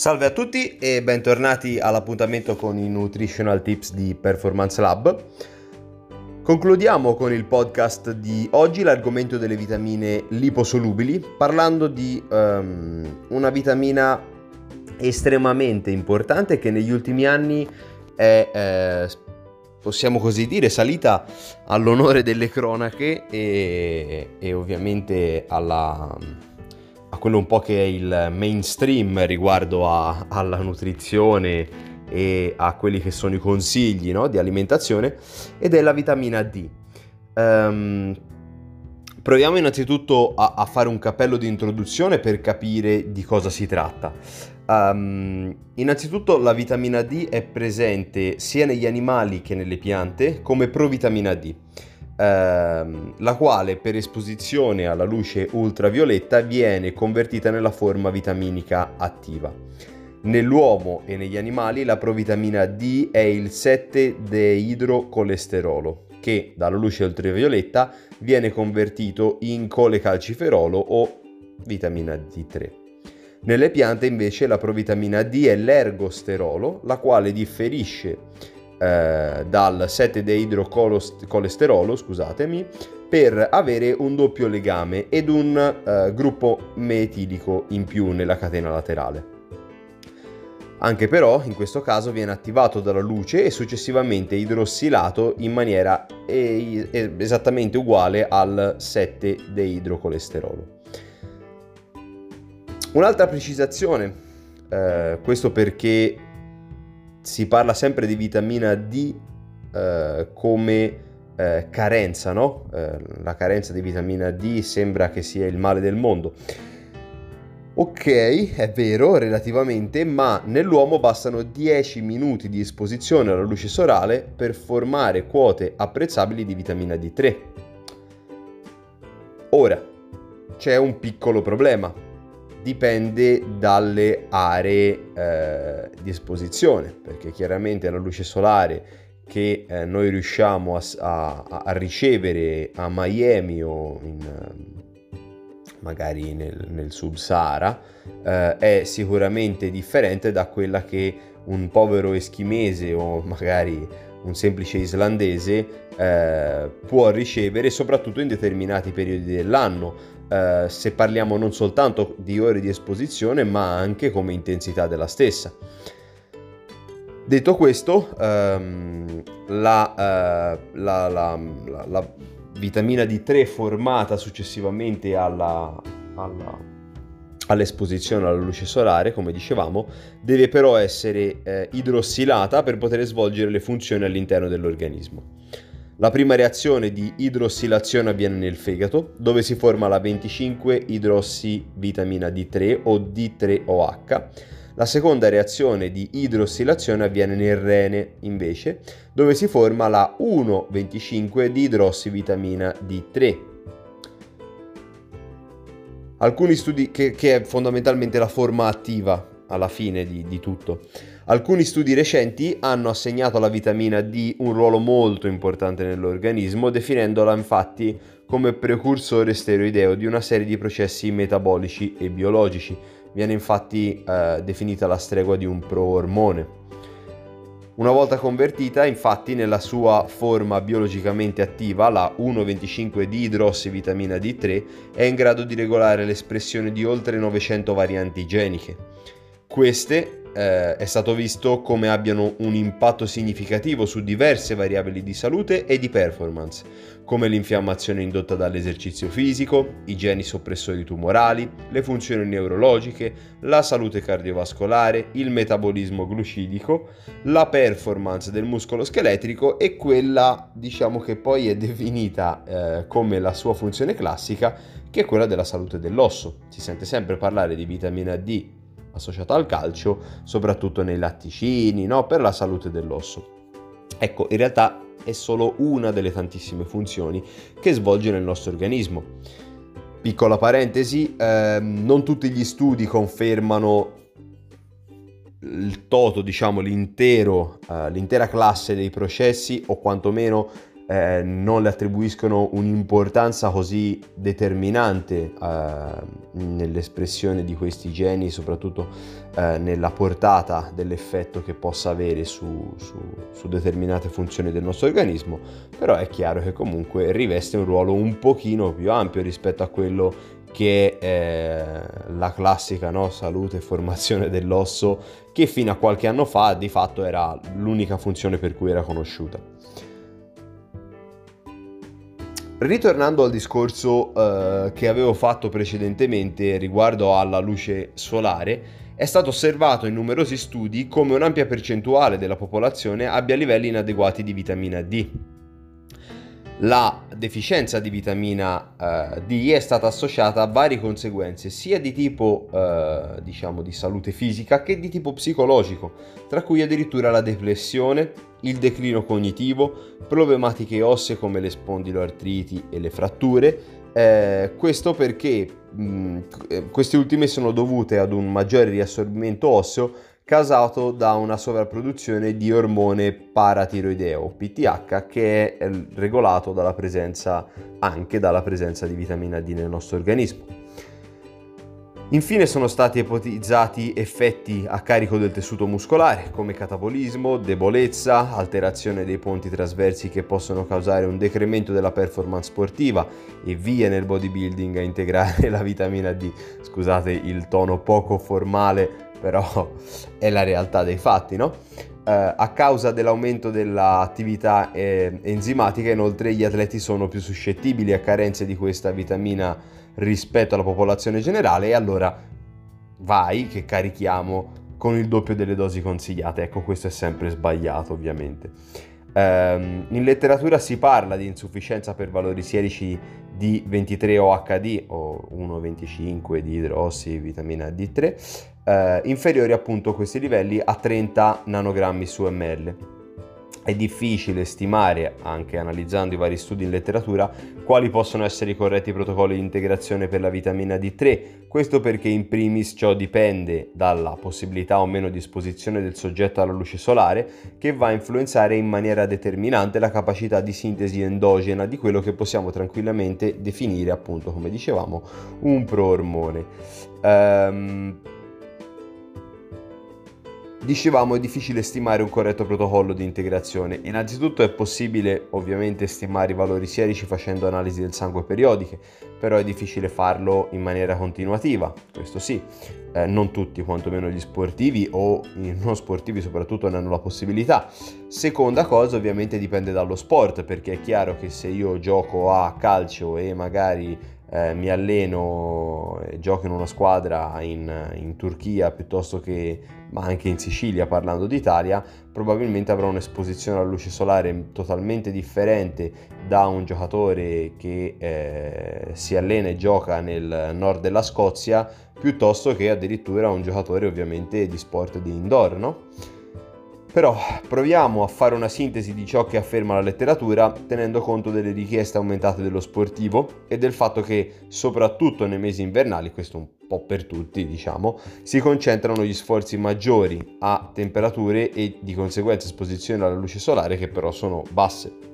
Salve a tutti e bentornati all'appuntamento con i Nutritional Tips di Performance Lab. Concludiamo con il podcast di oggi l'argomento delle vitamine liposolubili, parlando di um, una vitamina estremamente importante che negli ultimi anni è, eh, possiamo così dire, salita all'onore delle cronache e, e ovviamente alla a quello un po' che è il mainstream riguardo a, alla nutrizione e a quelli che sono i consigli no, di alimentazione ed è la vitamina D. Um, proviamo innanzitutto a, a, fare un cappello di introduzione per capire di cosa si tratta. Um, innanzitutto la vitamina D è presente sia negli animali che nelle piante come provitamina D ehm, la quale per esposizione alla luce ultravioletta viene convertita nella forma vitaminica attiva. Nell'uomo e negli animali la provitamina D è il 7-deidrocolesterolo che dalla luce ultravioletta viene convertito in colecalciferolo o vitamina D3. Nelle piante invece la provitamina D è l'ergosterolo, la quale differisce eh, dal 7-deidrocolesterolo, scusatemi, per avere un doppio legame ed un eh, gruppo metilico in più nella catena laterale. Anche però in questo caso viene attivato dalla luce e successivamente idrossilato in maniera esattamente uguale al 7-deidrocolesterolo. Un'altra precisazione, eh, questo perché si parla sempre di vitamina D eh, come eh, carenza, no? Eh, la carenza di vitamina D sembra che sia il male del mondo. Ok, è vero relativamente, ma nell'uomo bastano 10 minuti di esposizione alla luce solare per formare quote apprezzabili di vitamina D3. Ora, c'è un piccolo problema dipende dalle aree eh, di esposizione, perché chiaramente la luce solare che eh, noi riusciamo a, a, a, ricevere a Miami o in, magari nel, nel sub-Sahara eh, è sicuramente differente da quella che un povero eschimese o magari un semplice islandese eh, può ricevere soprattutto in determinati periodi dell'anno eh, se parliamo non soltanto di ore di esposizione ma anche come intensità della stessa. Detto questo, ehm, la, eh, la, la, la, vitamina D3 formata successivamente alla, alla, all'esposizione alla luce solare, come dicevamo, deve però essere eh, idrossilata per poter svolgere le funzioni all'interno dell'organismo. La prima reazione di idrossilazione avviene nel fegato, dove si forma la 25-idrossivitamina D3 o D3OH. La seconda reazione di idrossilazione avviene nel rene, invece, dove si forma la 1,25-idrossivitamina D3. Alcuni studi, che, che, è fondamentalmente la forma attiva alla fine di, di tutto. Alcuni studi recenti hanno assegnato alla vitamina D un ruolo molto importante nell'organismo, definendola infatti come precursore steroideo di una serie di processi metabolici e biologici. Viene infatti eh, definita la stregua di un proormone. Una volta convertita, infatti, nella sua forma biologicamente attiva, la 1,25-di-idrossivitamina D3 è in grado di regolare l'espressione di oltre 900 varianti geniche. Queste eh, è stato visto come abbiano un impatto significativo su diverse variabili di salute e di performance, come l'infiammazione indotta dall'esercizio fisico, i geni soppressori tumorali, le funzioni neurologiche, la salute cardiovascolare, il metabolismo glucidico, la performance del muscolo scheletrico e quella, diciamo che poi è definita eh, come la sua funzione classica, che è quella della salute dell'osso. Si sente sempre parlare di vitamina D associata al calcio, soprattutto nei latticini, no? per la salute dell'osso. Ecco, in realtà è solo una delle tantissime funzioni che svolge nel nostro organismo. Piccola parentesi, ehm, non tutti gli studi confermano il toto, diciamo l'intero, eh, l'intera classe dei processi o quantomeno eh, non le attribuiscono un'importanza così determinante eh, nell'espressione di questi geni, soprattutto eh, nella portata dell'effetto che possa avere su, su, su, determinate funzioni del nostro organismo, però è chiaro che comunque riveste un ruolo un pochino più ampio rispetto a quello che è eh, la classica no? salute e formazione dell'osso che fino a qualche anno fa di fatto era l'unica funzione per cui era conosciuta. Ritornando al discorso eh, che avevo fatto precedentemente riguardo alla luce solare, è stato osservato in numerosi studi come un'ampia percentuale della popolazione abbia livelli inadeguati di vitamina D. La deficienza di vitamina eh, D è stata associata a varie conseguenze, sia di tipo eh, diciamo di salute fisica che di tipo psicologico, tra cui addirittura la depressione, il declino cognitivo, problematiche ossee come le spondiloartriti e le fratture. Eh, questo perché mh, eh, queste ultime sono dovute ad un maggiore riassorbimento osseo causato da una sovrapproduzione di ormone paratiroideo, PTH, che è regolato dalla presenza, anche dalla presenza di vitamina D nel nostro organismo. Infine sono stati ipotizzati effetti a carico del tessuto muscolare come catabolismo, debolezza, alterazione dei ponti trasversi che possono causare un decremento della performance sportiva e via nel bodybuilding a integrare la vitamina D. Scusate il tono poco formale però è la realtà dei fatti, no? Eh, a causa dell'aumento dell'attività eh, enzimatica, inoltre, gli atleti sono più suscettibili a carenze di questa vitamina rispetto alla popolazione generale e allora vai che carichiamo con il doppio delle dosi consigliate. Ecco, questo è sempre sbagliato, ovviamente. Um, in letteratura si parla di insufficienza per valori sierici di 23 OHD o 1,25 di idrossi vitamina D3 eh, inferiori appunto a questi livelli a 30 nanogrammi su ml. È difficile stimare, anche analizzando i vari studi in letteratura, quali possono essere i corretti protocolli di integrazione per la vitamina D3. Questo perché in primis ciò dipende dalla possibilità o meno di esposizione del soggetto alla luce solare, che va a influenzare in maniera determinante la capacità di sintesi endogena di quello che possiamo tranquillamente definire, appunto, come dicevamo, un proormone. Um, Dicevamo è difficile stimare un corretto protocollo di integrazione. Innanzitutto è possibile ovviamente stimare i valori sierici facendo analisi del sangue periodiche, però è difficile farlo in maniera continuativa, questo sì. Eh, non tutti, quantomeno gli sportivi o i non sportivi soprattutto ne hanno la possibilità. Seconda cosa ovviamente dipende dallo sport, perché è chiaro che se io gioco a calcio e magari eh, mi alleno e gioco in una squadra in, in, Turchia piuttosto che ma anche in Sicilia parlando d'Italia probabilmente avrò un'esposizione alla luce solare totalmente differente da un giocatore che eh, si allena e gioca nel nord della Scozia piuttosto che addirittura un giocatore ovviamente di sport di indoor no? Però proviamo a fare una sintesi di ciò che afferma la letteratura tenendo conto delle richieste aumentate dello sportivo e del fatto che soprattutto nei mesi invernali, questo un po' per tutti diciamo, si concentrano gli sforzi maggiori a temperature e di conseguenza esposizione alla luce solare che però sono basse.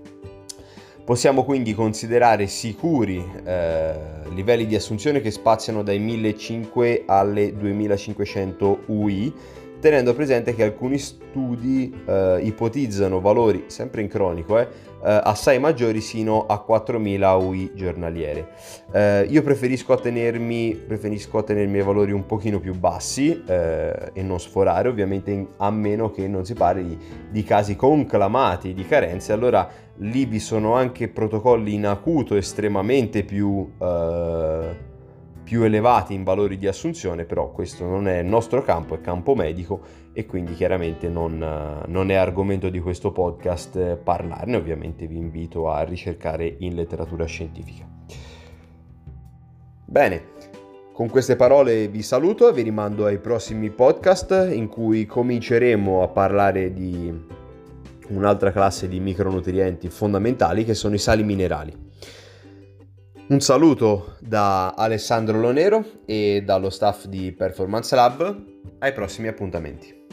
Possiamo quindi considerare sicuri eh, livelli di assunzione che spaziano dai 1500 alle 2500 UI tenendo presente che alcuni studi eh, ipotizzano valori, sempre in cronico, eh, eh, assai maggiori sino a 4.000 UI giornaliere. Eh, io preferisco attenermi, preferisco attenermi ai valori un pochino più bassi eh, e non sforare, ovviamente a meno che non si parli di, di casi conclamati di carenze, allora lì vi sono anche protocolli in acuto estremamente più eh, più elevati in valori di assunzione, però questo non è il nostro campo, è campo medico e quindi chiaramente non, non è argomento di questo podcast parlarne, ovviamente vi invito a ricercare in letteratura scientifica. Bene, con queste parole vi saluto e vi rimando ai prossimi podcast in cui cominceremo a parlare di un'altra classe di micronutrienti fondamentali che sono i sali minerali. Un saluto da Alessandro Lonero e dallo staff di Performance Lab. Ai prossimi appuntamenti.